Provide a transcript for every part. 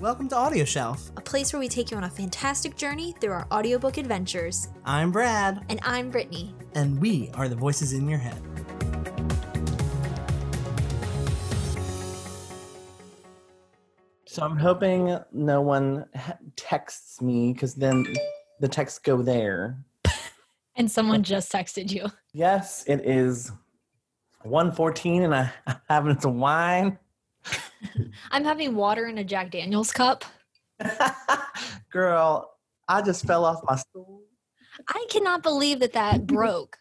Welcome to Audio Shelf. a place where we take you on a fantastic journey through our audiobook adventures. I'm Brad, And I'm Brittany. and we are the voices in your head. So I'm hoping no one texts me because then the texts go there. And someone just texted you. Yes, it is 114 and I- I'm having some wine. I'm having water in a Jack Daniels cup. Girl, I just fell off my stool. I cannot believe that that broke.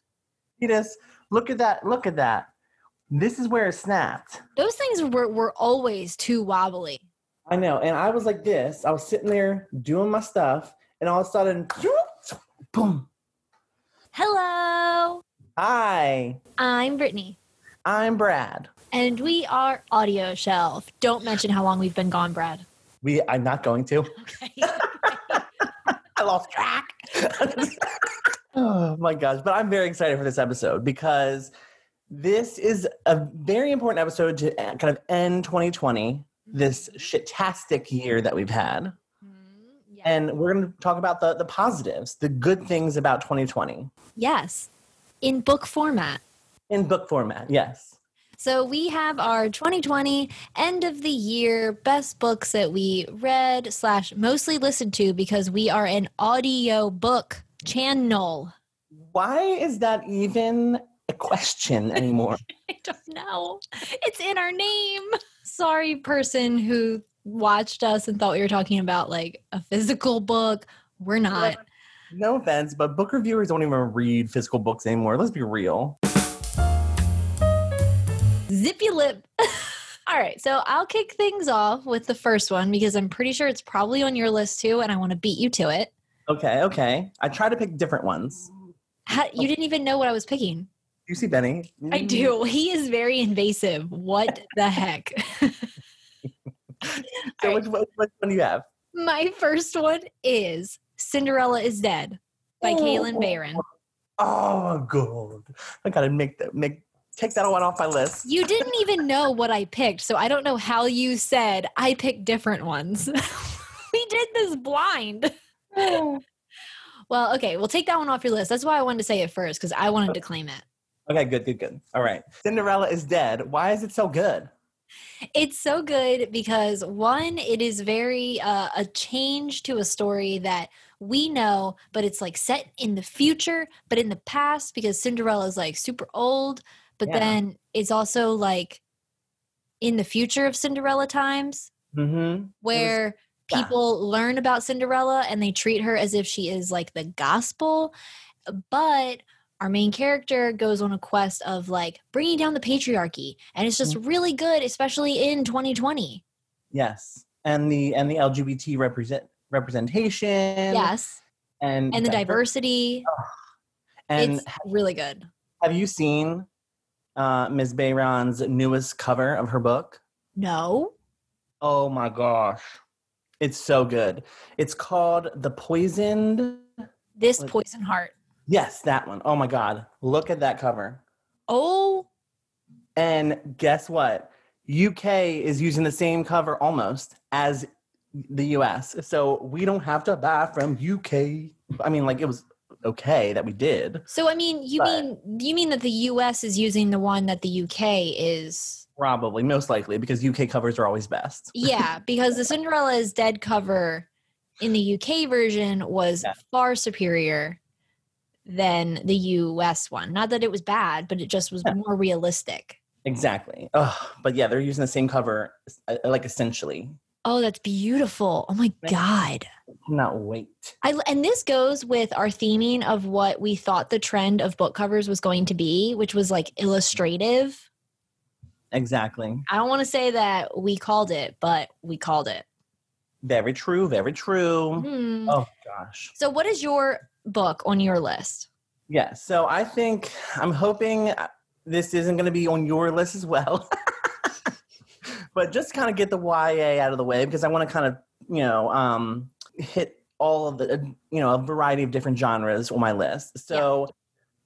See this? Look at that. Look at that. This is where it snapped. Those things were, were always too wobbly. I know. And I was like this. I was sitting there doing my stuff, and all of a sudden, boom. Hello, Hi, I'm Brittany, I'm Brad. and we are Audio Shelf. Don't mention how long we've been gone, Brad. We I'm not going to. Okay. I lost track. oh my gosh. But I'm very excited for this episode because this is a very important episode to uh, kind of end 2020, this shitastic year that we've had. Yeah. And we're going to talk about the, the positives, the good things about 2020 yes, in book format. In book format. Yes. So we have our 2020 end of the year best books that we read slash mostly listened to because we are an audio book channel. Why is that even a question anymore? I don't know. It's in our name. Sorry, person who watched us and thought we were talking about like a physical book. We're not. no offense, but book reviewers don't even read physical books anymore. Let's be real. Zip your lip. All right, so I'll kick things off with the first one because I'm pretty sure it's probably on your list too, and I want to beat you to it. Okay, okay. I try to pick different ones. How, you didn't even know what I was picking. You see Benny? I do. Mm-hmm. He is very invasive. What the heck? So which, one- which one do you have? My first one is Cinderella is Dead by Kalynn oh. Bayron. Oh, good. I gotta make that make take that one off my list. You didn't even know what I picked, so I don't know how you said I picked different ones. we did this blind. well, okay, we'll take that one off your list. That's why I wanted to say it first because I wanted to claim it. Okay, good, good, good. All right. Cinderella is dead. Why is it so good? It's so good because one, it is very uh, a change to a story that we know, but it's like set in the future, but in the past because Cinderella is like super old, but Yeah. then it's also like in the future of Cinderella times Mm-hmm. where yeah. people learn about Cinderella and they treat her as if she is like the gospel. But our main character goes on a quest of like bringing down the patriarchy. And it's just really good, especially in 2020. Yes. And the and the LGBT represent representation. yes. And And the diver- diversity. And it's really good. have you seen uh Ms. Bayron's newest cover of her book? No. Oh my gosh. It's so good. It's called The Poisoned. This What- Poison Heart. Yes, that one. Oh my God. Look at that cover. Oh, And guess what? UK is using the same cover almost as the US. So we don't have to buy from UK. I mean, like it was okay that we did. so I mean, you But- mean you mean that the US is using the one that the UK is Probably, most likely, because UK covers are always best. Yeah, because the Cinderella is Dead cover in the UK version was Yeah. far superior than the US one. Not that it was bad, but it just was Yeah. more realistic. Exactly. Ugh, but yeah, they're using the same cover, uh, like essentially. Oh, that's beautiful. Oh my god. Cannot wait. I and this goes with our theming of what we thought the trend of book covers was going to be, which was like illustrative. Exactly. I don't want to say that we called it, but we called it. Very true. Very true. Hmm. Oh gosh. So what is your book on your list? Yeah. So I think I'm hoping uh, this isn't going to be on your list as well. but just kind of get the YA out of the way because I want to kind of, you know, um, hit all of the, you know, a variety of different genres on my list. So,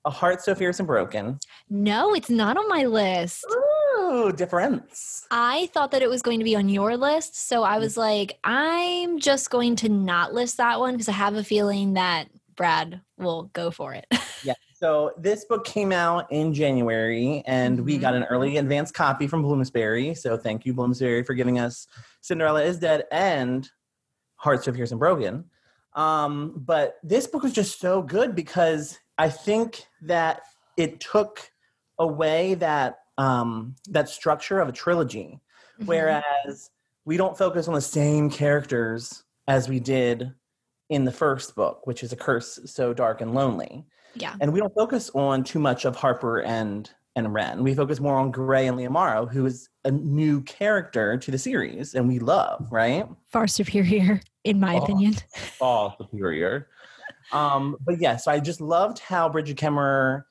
A Heart So Fierce and Broken. No, it's not on my list. Ooh, difference. I thought that it was going to be on your list. So I was like, I'm just going to not list that one because I have a feeling that Brad will go for it. Yeah. So this book came out in January, and we got an early advance copy from Bloomsbury. So thank you, Bloomsbury, for giving us Cinderella is Dead and Heart So Fierce and Broken. Um, but this book was just so good because I think that it took away that um, that structure of a trilogy. Mhm. Whereas we don't focus on the same characters as we did in the first book, which is A Curse So Dark and Lonely. Yeah. And we don't focus on too much of Harper and and Rhen. We focus more on Gray and Lia Mara, who is a new character to the series and we love, right? Far superior, in my Oh. opinion. All superior. Um, but yeah, so I just loved how Brigid Kemmerer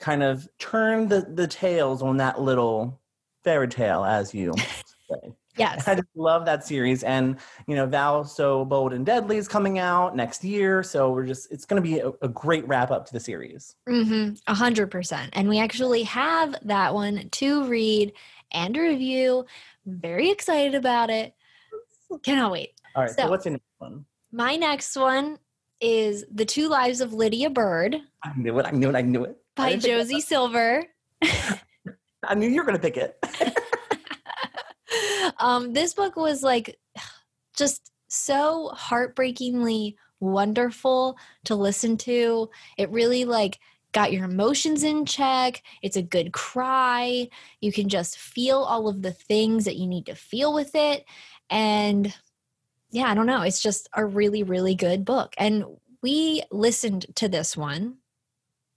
kind of turned the, the tails on that little fairy tale, as you say. Yes. I just love that series. And, you know, Vow So Bold and Deadly is coming out next year. So we're just, it's going to be a, a great wrap up to the series. Mm-hmm. A hundred percent. And we actually have that one to read and review. Very excited about it. Cannot wait. All right. So, So- what's your next one? My next one is The Two Lives of Lydia Bird I knew it. I knew it. I knew it. By Josie Silver. I knew you were going to pick it. Um, this book was like just so heartbreakingly wonderful to listen to. It really like got your emotions in check. It's a good cry. You can just feel all of the things that you need to feel with it. And yeah, I don't know. It's just a really, really good book. And we listened to this one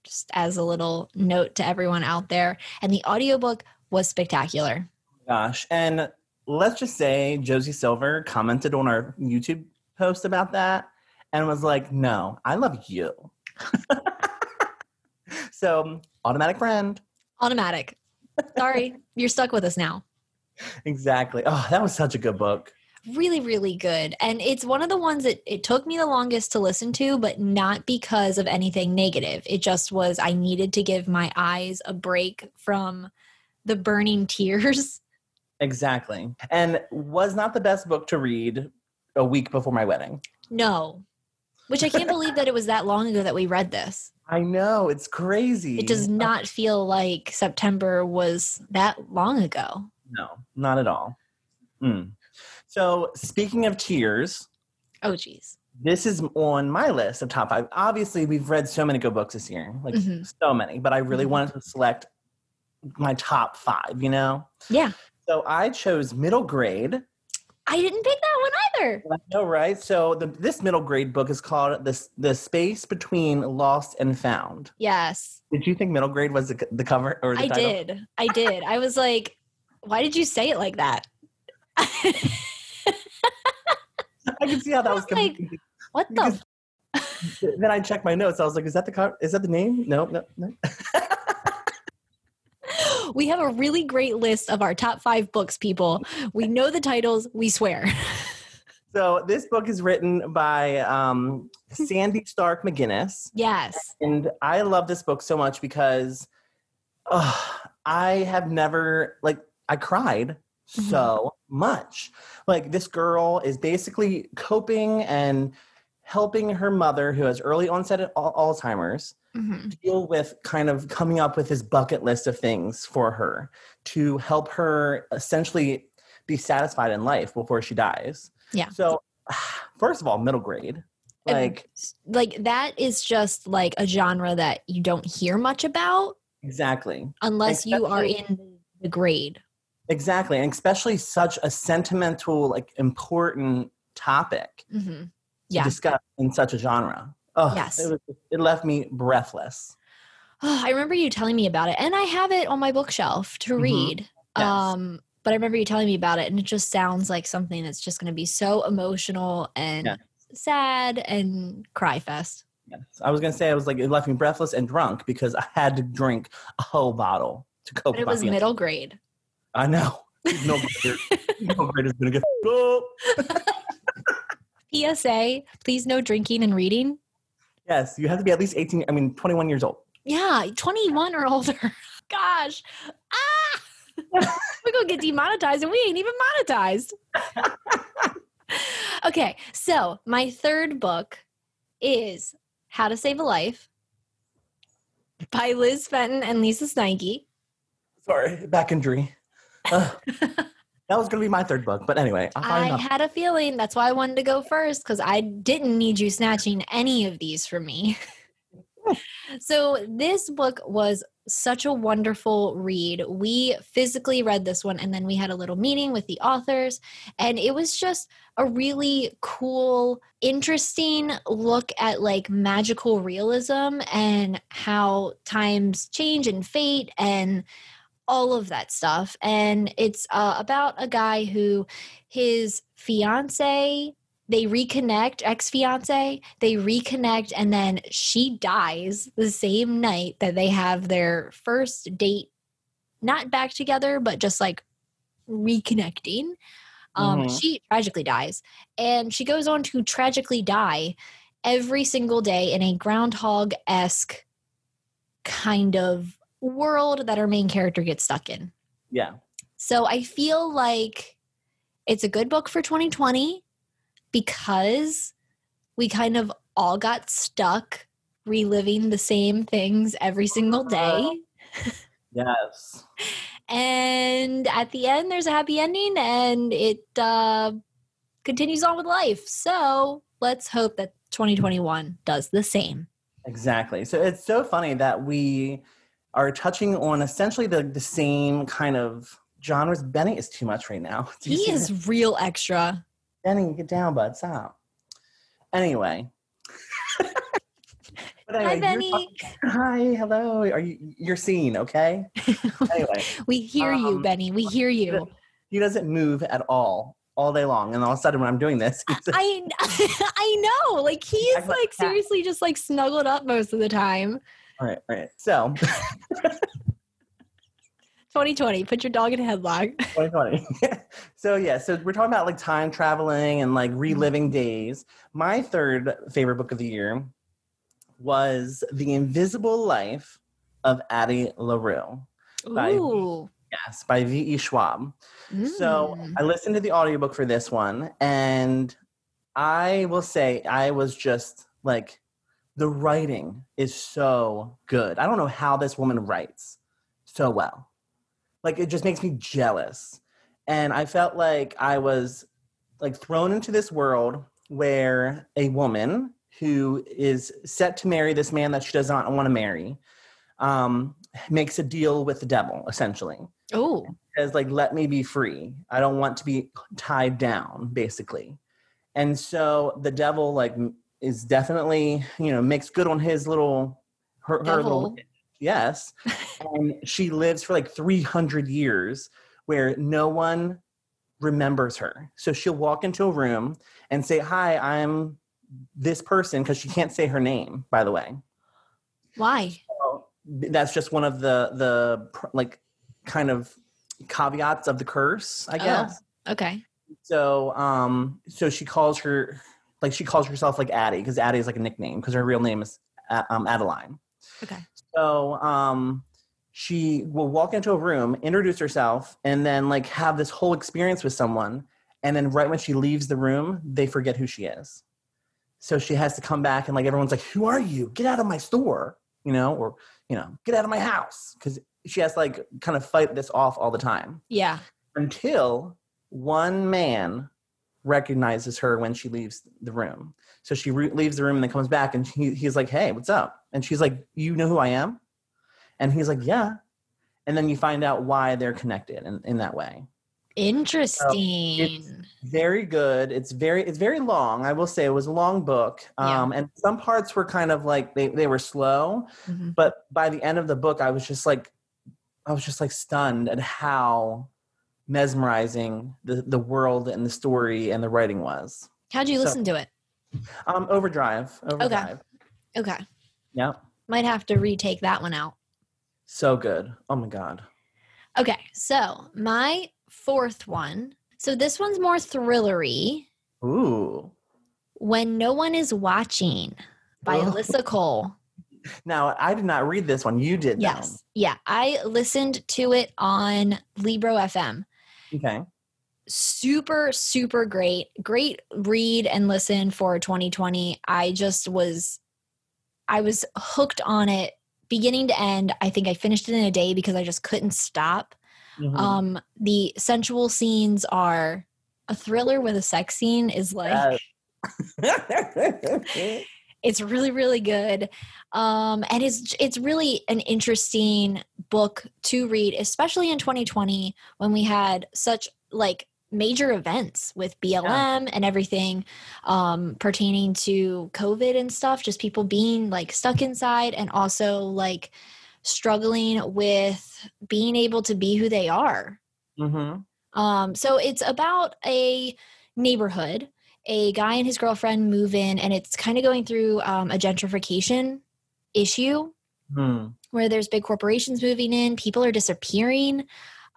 just as a little note to everyone out there. And the audiobook was spectacular. Gosh. And let's just say Josie Silver commented on our YouTube post about that and was like, no, I love you. so, automatic friend. Automatic. Sorry, you're stuck with us now. Exactly. Oh, that was such a good book. Really, really good. And it's one of the ones that it took me the longest to listen to, but not because of anything negative. It just was, I needed to give my eyes a break from the burning tears. Exactly. And was not the best book to read a week before my wedding. No, which I can't believe that it was that long ago that we read this. I know, it's crazy. It does not feel like September was that long ago. No, not at all. Mm. So, speaking of tears, Oh, geez. this is on my list of top five. Obviously, we've read so many good books this year, like Mhm. so many, but I really Mhm. wanted to select my top five, you know? Yeah. So, I chose middle grade. I didn't pick that one either. I know, right? So, the, this middle grade book is called the, the Space Between Lost and Found. Yes. Did you think middle grade was the, the cover or the I title? did. I did. I was like, why did you say it like that? I can see how that was was like, what the? Because then I checked my notes. I was like, "Is that the co- is that the name?" No, no, no. We have a really great list of our top five books, people. We know the titles, we swear. So this book is written by um, Sandy Stark McGinnis, yes. and I love this book so much because uh, I have never like I cried so much. Like this girl is basically coping and helping her mother, who has early onset al- Alzheimer's, Mhm. deal with kind of coming up with this bucket list of things for her to help her essentially be satisfied in life before she dies. Yeah. So, first of all, middle grade. Like, Like that is just like a genre that you don't hear much about exactly. unless you are in the grade. Exactly. And especially such a sentimental, like, important topic hmm to Yeah. discuss in such a genre. Oh, Yes. It, was, it left me breathless. Oh, I remember you telling me about it, and I have it on my bookshelf to Mhm. read. Yes. Um, but I remember you telling me about it, and it just sounds like something that's just going to be so emotional and Yeah. sad and cry fest. Yes. I was going to say, I was like, it left me breathless and drunk because I had to drink a whole bottle to cope But it was middle grade. I know. No grader, no grader's gonna get up. PSA: Please no drinking and reading. Yes, you have to be at least 18, I mean 21 years old. Yeah, twenty-one or older. Gosh, ah. We're going to get demonetized and we ain't even monetized. okay, so my third book is How to Save a Life by Liz Fenton and Lisa Steinke. Sorry, back injury. That was going to be my third book, but anyway, I out. had a feeling that's why I wanted to go first because I didn't need you snatching any of these from me. so, this book was such a wonderful read. We physically read this one and then we had a little meeting with the authors, and it was just a really cool, interesting look at like magical realism and how times change and fate and all of that stuff. And it's uh, about a guy who his fiance they reconnect ex fiance they reconnect and then she dies the same night that they have their first date not back together but just like reconnecting um Mhm. she tragically dies and she goes on to tragically die every single day in a groundhog-esque kind of world that our main character gets stuck in Yeah. so I feel like it's a good book for 2020 because we kind of all got stuck reliving the same things every single day. Yes. And at the end, there's a happy ending and it uh, continues on with life. So let's hope that 2021 does the same. Exactly. So it's so funny that we are touching on essentially the, the same kind of genres. Benny is too much right now. He is that? real extra. Benny, get down, bud. Stop. Anyway. But Hi, anyway, you're Benny. talking- hi, hello. Are you? You're seen, okay? anyway, We hear you, Um, Benny. We hear you. he doesn't move at all all day long, and all of a sudden when I'm doing this, he's I I know. Like he is like like seriously just like snuggled up most of the time. All right, all right. So 2020, put your dog in a headlock. 2020. so yeah, so we're talking about like time traveling and like reliving days. My third favorite book of the year was The Invisible Life of Addie LaRue. By- Ooh. Yes, by V.E. Schwab. So Mm. I listened to the audiobook for this one, and I will say I was just like, the writing is so good. I don't know how this woman writes so well. Like, it just makes me jealous. And I felt like I was like thrown into this world where a woman who is set to marry this man that she does not want to marry um, makes a deal with the devil, essentially oh, says like let me be free i don't want to be tied down basically and so the devil like is definitely you know makes good on his little her, her little yes and she lives for like 300 years where no one remembers her so she'll walk into a room and say hi i'm this person because she can't say her name by the way why? so that's just one of the the like kind of caveats of the curse, I Oh. guess. Okay. So um so she calls her like she calls herself like Addie because Addie is like a nickname because her real name is A- um, Adeline. Okay. So um she will walk into a room, introduce herself, and then like have this whole experience with someone. And then right when she leaves the room, they forget who she is. So she has to come back and like everyone's like, Who are you? Get out of my store, you know, or you know, get out of my house. Because she has to like kind of fight this off all the time Yeah. until one man recognizes her when she leaves the room. So she re- leaves the room and then comes back and he, he's like, Hey, what's up? And she's like, You know who I am? And he's like, Yeah. And then you find out why they're connected in, in that way. Interesting. Very good. It's very it's very long. I will say it was a long book. Yeah. Um, and some parts were kind of like they, they were slow, Mhm. but by the end of the book, I was just like I was just like stunned at how mesmerizing the, the world and the story and the writing was. How'd you so- listen to it? Um, Overdrive. Overdrive. Okay. Yeah. Might have to retake that one out. So good. Oh my God. Okay. So my fourth one. So this one's more thrillery. Ooh. When No One Is Watching by. Alyssa Cole. Now I did not read this one. You did. Yes. Yeah. I listened to it on Libro FM. Okay. super super great great read and listen for 2020 i just was i was hooked on it beginning to end i think i finished it in a day because i just couldn't stop Mhm. um the sensual scenes are a thriller with a sex scene is like Yes. it's really really good um and it's it's really an interesting book to read especially in 2020 when we had such like major events with BLM and everything um pertaining to covid and stuff just people being like stuck inside and also like struggling with being able to be who they are Mhm. um, so it's about a neighborhood. A guy and his girlfriend move in, and it's kind of going through um, a gentrification issue Hmm. where there's big corporations moving in, people are disappearing,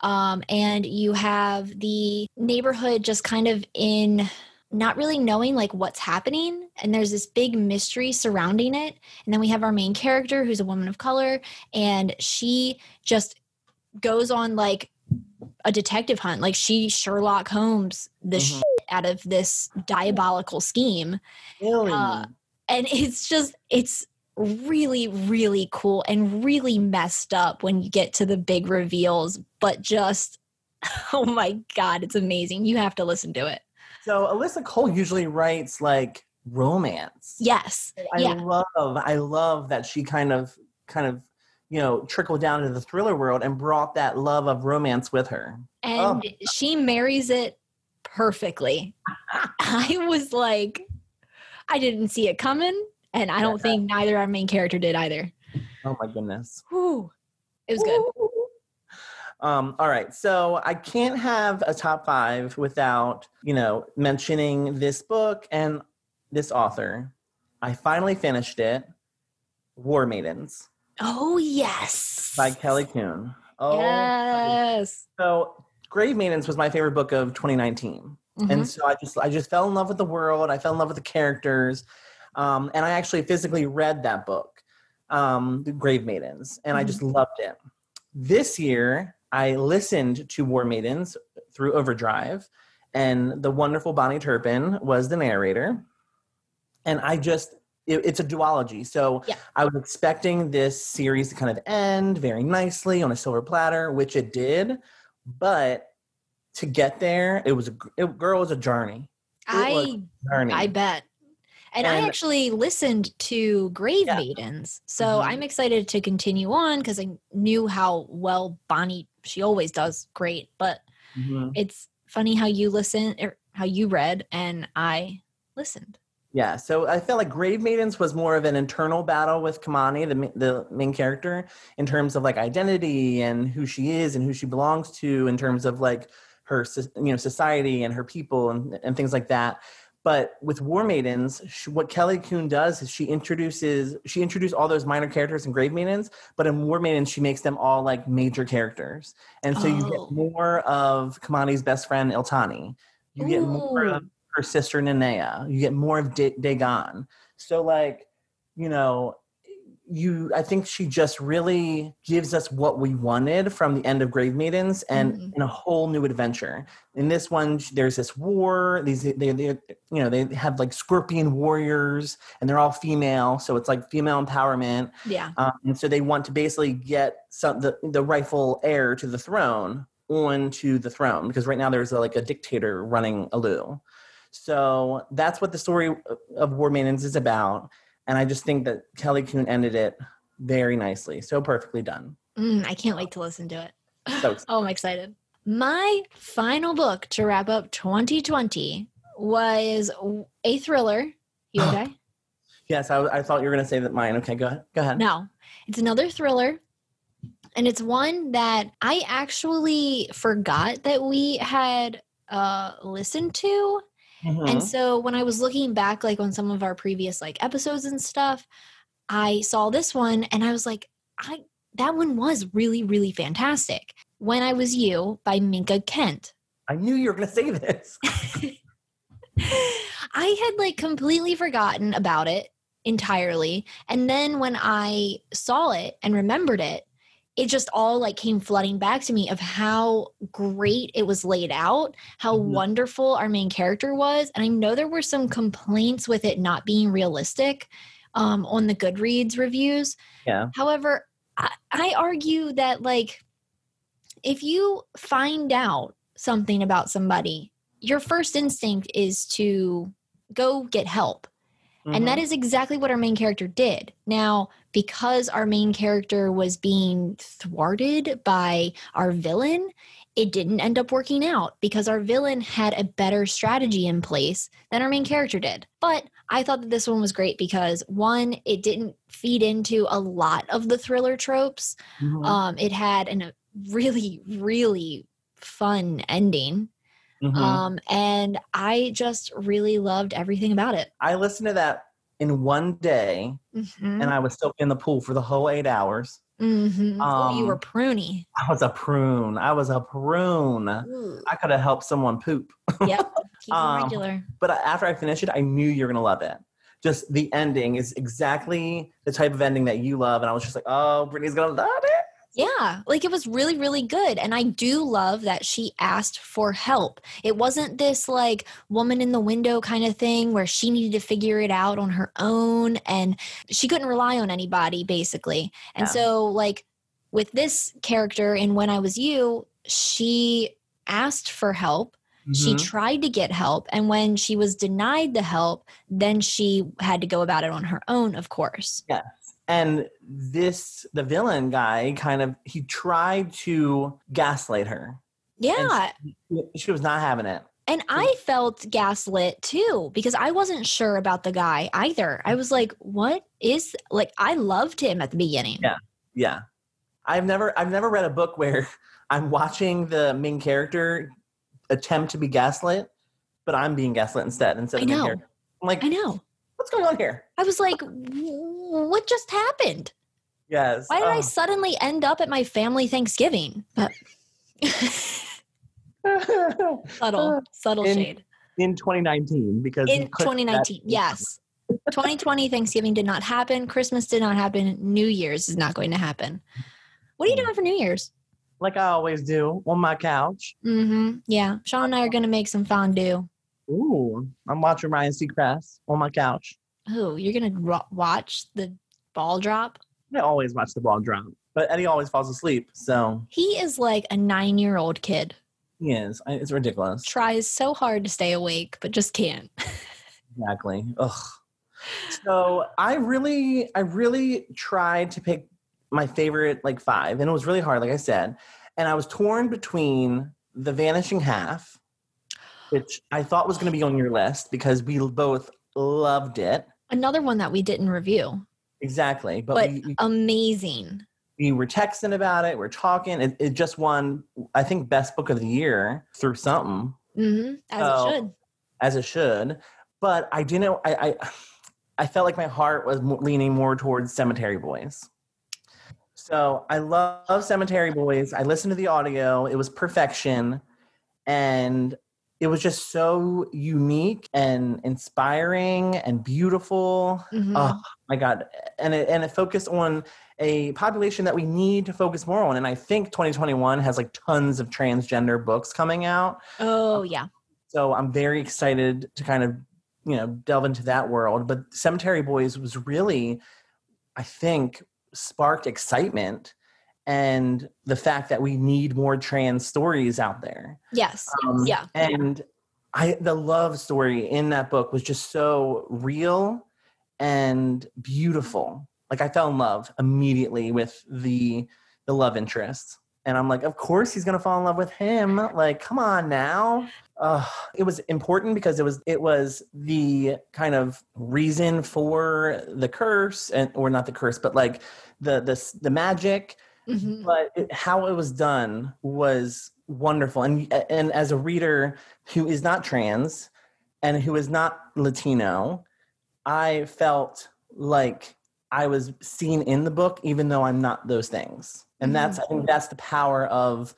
um, and you have the neighborhood just kind of in not really knowing like what's happening and there's this big mystery surrounding it and then we have our main character who's a woman of color and she just goes on like a detective hunt like she sherlock holmes the Mhm. shit out of this diabolical scheme Really? Uh, and it's just it's really really cool and really messed up when you get to the big reveals but just oh my god it's amazing you have to listen to it so Alyssa Cole usually writes like romance. yes I yeah love I love that she kind of kind of you know trickled down into the thriller world and brought that love of romance with her. and she marries it perfectly i was like i didn't see it coming and i don't think neither our main character did either Oh my goodness. Whew. it was good Um, all right, so I can't have a top five without, you know, mentioning this book and this author. I finally finished it, War Maidens oh yes by Kelly Coon. Oh, yes so Grave Maidens was my favorite book of 2019. Mhm. and so I just I just fell in love with the world. I fell in love with the characters, um, and I actually physically read that book, um, The Grave Maidens, and I just loved it. This year, I listened to War Maidens through Overdrive, and the wonderful Bonnie Turpin was the narrator, and I just it, it's a duology. So Yeah. I was expecting this series to kind of end very nicely on a silver platter, which it did, but to get there, it was a it, girl it was a journey. It Journey. I bet. And, I actually listened to Grave Yeah. Maidens. So Mhm. I'm excited to continue on because I knew how well Bonnie, she always does great. But Mhm. it's funny how you listen, or how you read, and I listened. Yeah, so I felt like Grave Maidens was more of an internal battle with Kamani, the the main character, in terms of like identity and who she is and who she belongs to, in terms of like her you know society and her people and and things like that. But with War Maidens, sh what Kelly Coon does is she introduces she introduced all those minor characters in Grave Maidens, but in War Maidens she makes them all like major characters, and so you Oh. get more of Kamani's best friend Iltani. You get more of her sister Nanea. You get more of Da- Dagon. So like, you know, you I think she just really gives us what we wanted from the end of Grave Maidens and Mhm. in a whole new adventure. In this one, there's this war. These they, they you know they have like scorpion warriors and they're all female, so it's like female empowerment. Yeah. Um, and so they want to basically get some the, the rightful heir to the throne onto the throne because right now there's a, like a dictator running Alu. So that's what the story of War Maidens is about. And I just think that Kelly Coon ended it very nicely. So perfectly done. Mm, I can't wait to listen to it. So oh, I'm excited. My final book to wrap up 2020 was a thriller. You okay? Yes, I, I thought you were going to say that mine. Okay, go ahead. Go ahead. No, it's another thriller. And it's one that I actually forgot that we had uh, listened to. Mhm. And so when I was looking back, like on some of our previous like episodes and stuff, I saw this one and I was like, I that one was really, really fantastic. When I Was You by Minka Kent. I knew you were to say this. I had like completely forgotten about it entirely. And then when I saw it and remembered it, it just all like came flooding back to me of how great it was laid out, how Mhm. wonderful our main character was. And I know there were some complaints with it not being realistic um, on the Goodreads reviews. Yeah. However, I, I argue that like if you find out something about somebody, your first instinct is to go get help. And that Mhm. is exactly what our main character did. Now, because our main character was being thwarted by our villain, it didn't end up working out because our villain had a better strategy in place than our main character did. But I thought that this one was great because one, it didn't feed into a lot of the thriller tropes. Mhm. Um, it had an, a really, really fun ending. Mhm. Um, and I just really loved everything about it. I listened to that in one day, Mhm. and I was still in the pool for the whole eight hours. Mhm. oh, you Um, were pruny. I was a prune. I was a prune. Ooh. I could have helped someone poop. Yep. Um, regular. But after I finished it, I knew you're gonna love it. Just the ending is exactly the type of ending that you love, and I was just like, "Oh, Brittany's gonna love it." Yeah, like it was really, really good. And I do love that she asked for help. It wasn't this like woman in the window kind of thing where she needed to figure it out on her own and she couldn't rely on anybody, basically. And Yeah. so, like, with this character in When I Was You, she asked for help. She Mhm. tried to get help. And when she was denied the help, then she had to go about it on her own, of course. And this the villain guy kind of he tried to gaslight her. Yeah. She was not having it. And I felt gaslit too because I wasn't sure about the guy either. I was like, what is like I loved him at the beginning. Yeah. Yeah. I've never I've never read a book where I'm watching the main character attempt to be gaslit, but I'm being gaslit instead instead I of main know. character. I'm like, I know. What's going on here? I was like, what just happened? Yes. Why did I Oh. suddenly end up at my family Thanksgiving? But subtle, subtle In shade. in 2019 because In 2019, yes. 2020 Thanksgiving did not happen. Christmas did not happen. New Year's is not going to happen. What are you doing for New Year's? like I always do on my couch. Mm-hmm. Yeah. Sean and I are going to make some fondue. Ooh, I'm watching Ryan Seacrest on my couch. Oh, you're gonna ro- watch the ball drop? I always watch the ball drop, but Eddie always falls asleep, so He is like a nine-year-old kid. he is. It's ridiculous. Tries so hard to stay awake, but just can't. Exactly. Ugh. So I really, I really tried to pick my favorite like five, and it was really hard, like I said. And I was torn between The Vanishing Half, which I thought was going to be on your list because we both loved it. Another one that we didn't review, Exactly. But, but we, we- amazing. we were texting about it, we're talking. It, it just won, I think, best book of the year through something. hmm As So- it should. as it should. But I didn't. I I, I felt like my heart was leaning more towards Cemetery Boys. So I love Cemetery Boys. I listened to the audio. It was perfection, and it was just so unique and inspiring and beautiful. Mhm. Oh my god! And it and it focused on a population that we need to focus more on. And I think 2021 has like tons of transgender books coming out. oh yeah. So I'm very excited to kind of, you know, delve into that world. But Cemetery Boys was really, I think, sparked excitement and the fact that we need more trans stories out there. Yes. Um, yeah. And I the love story in that book was just so real and beautiful. Like I fell in love immediately with the the love interest. And I'm like, of course he's gonna fall in love with him. Like, come on now. Uh, it was important because it was it was the kind of reason for the curse and or not the curse, but like the the the magic Mhm. but it, how it was done was wonderful and and as a reader who is not trans and who is not latino i felt like i was seen in the book even though i'm not those things and that's i think that's the power of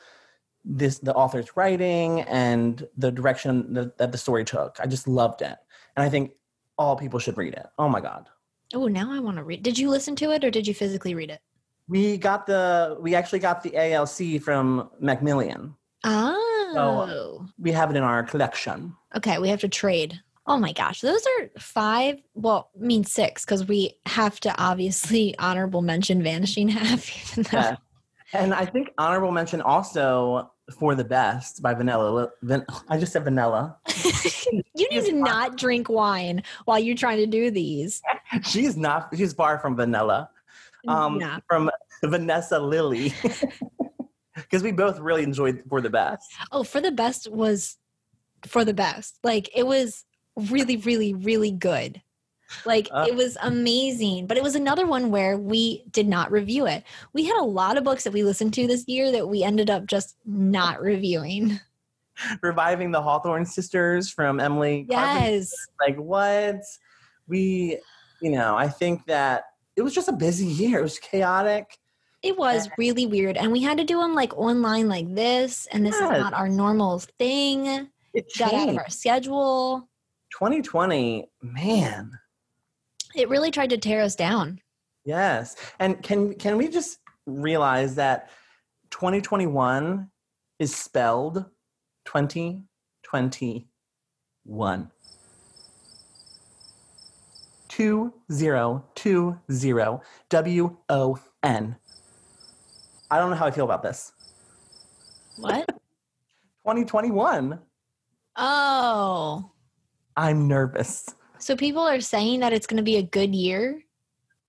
this the author's writing and the direction that, that the story took i just loved it and i think all people should read it oh my god Oh, now I want to read. Did you listen to it or did you physically read it? We got the we actually got the ALC from Macmillan. Oh. We have it in our collection. Okay, we have to trade. Oh my gosh, those are five. Well, I mean six because we have to obviously honorable mention Vanishing Half. Even though, Yeah. And I think honorable mention also for the best by Vanilla. Van, I just said Vanilla. you need to not drink wine while you're trying to do these. She's not. She's far from Vanilla. Um, Nah. From Vanessa Lillie. Because we both really enjoyed for the best. Oh, for the best was for the best. Like it was really, really, really good. Like Uh. it was amazing. But it was another one where we did not review it. We had a lot of books that we listened to this year that we ended up just not reviewing. Reviving the Hawthorne sisters from Emily. Carpenter. Yes. Like what? We, you know, I think that it was just a busy year. It was chaotic. It was really weird. And we had to do them like online like this. And this Yes. is not our normal thing. It Got out of our schedule. 2020, man. It really tried to tear us down. Yes. And can can we just realize that 2021 is spelled 2021. 2020 W O N. I don't know how I feel about this. What? 2021. oh. I'm nervous. So people are saying that it's going to be a good year.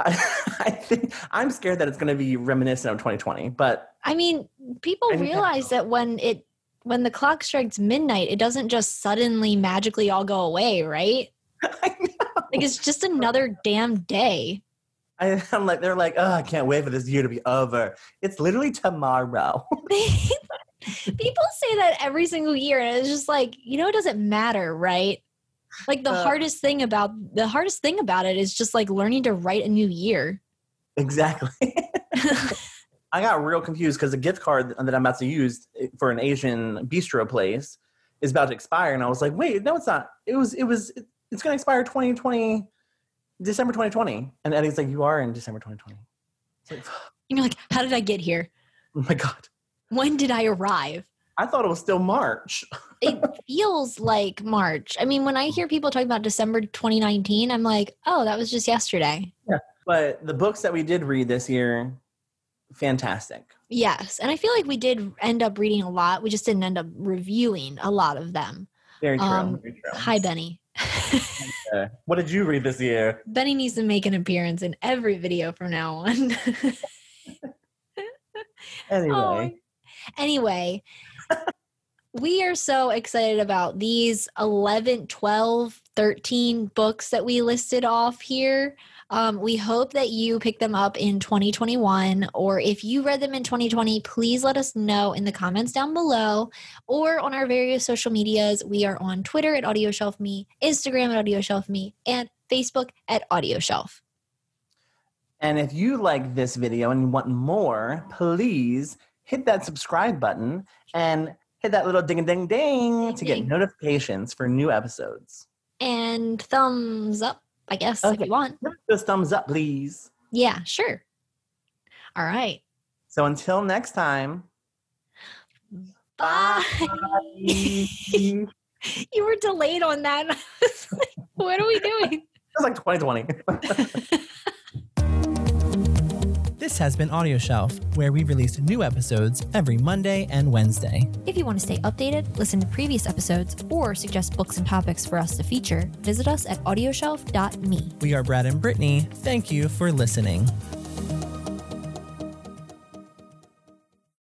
I, I think I'm scared that it's going to be reminiscent of 2020, but I mean, people I realize that when it when the clock strikes midnight, it doesn't just suddenly magically all go away, right? I. Like it's just another damn day. I, I'm like, they're like, oh, I can't wait for this year to be over. It's literally tomorrow. people say that every single year, and it's just like you know, it doesn't matter, right? Like the Uh, hardest thing about the hardest thing about it is just like learning to write a new year. exactly. I got real confused because the gift card that I'm about to use for an Asian bistro place is about to expire, and I was like, wait, no, it's not. It was, it was, it's going to expire 2020, December 2020. And Eddie's like, you are in December 2020. It's like, And you're like, how did I get here? oh my god, When did I arrive? I thought it was still March. it feels like March. I mean, when I hear people talking about December 2019, I'm like, oh, that was just yesterday. Yeah. But the books that we did read this year, fantastic. Yes. And I feel like we did end up reading a lot. We just didn't end up reviewing a lot of them. Very true. Um, very true. Hi, Benny. Uh, what did you read this year? Benny needs to make an appearance in every video from now on. Anyway, Oh, anyway, we are so excited about these 11, 12, 13 books that we listed off here. Um, we hope that you pick them up in 2021, or if you read them in 2020, please let us know in the comments down below or on our various social medias. We are on Twitter at Audio Shelf Me, Instagram at Audio Shelf Me, and Facebook at Audio Shelf. and if you like this video and you want more, please hit that subscribe button and hit that little ding a ding ding to get notifications for new episodes. And thumbs up, I guess, if you want. Just thumbs up, please. Yeah, sure. All right. So until next time, Bye. it's you were delayed on that. Like, what are we doing? It's like 2020. This has been Audio Shelf, where we release new episodes every Monday and Wednesday. If you want to stay updated, listen to previous episodes, or suggest books and topics for us to feature, visit us at audioshelf.me. We are Brad and Brittany. Thank you for listening.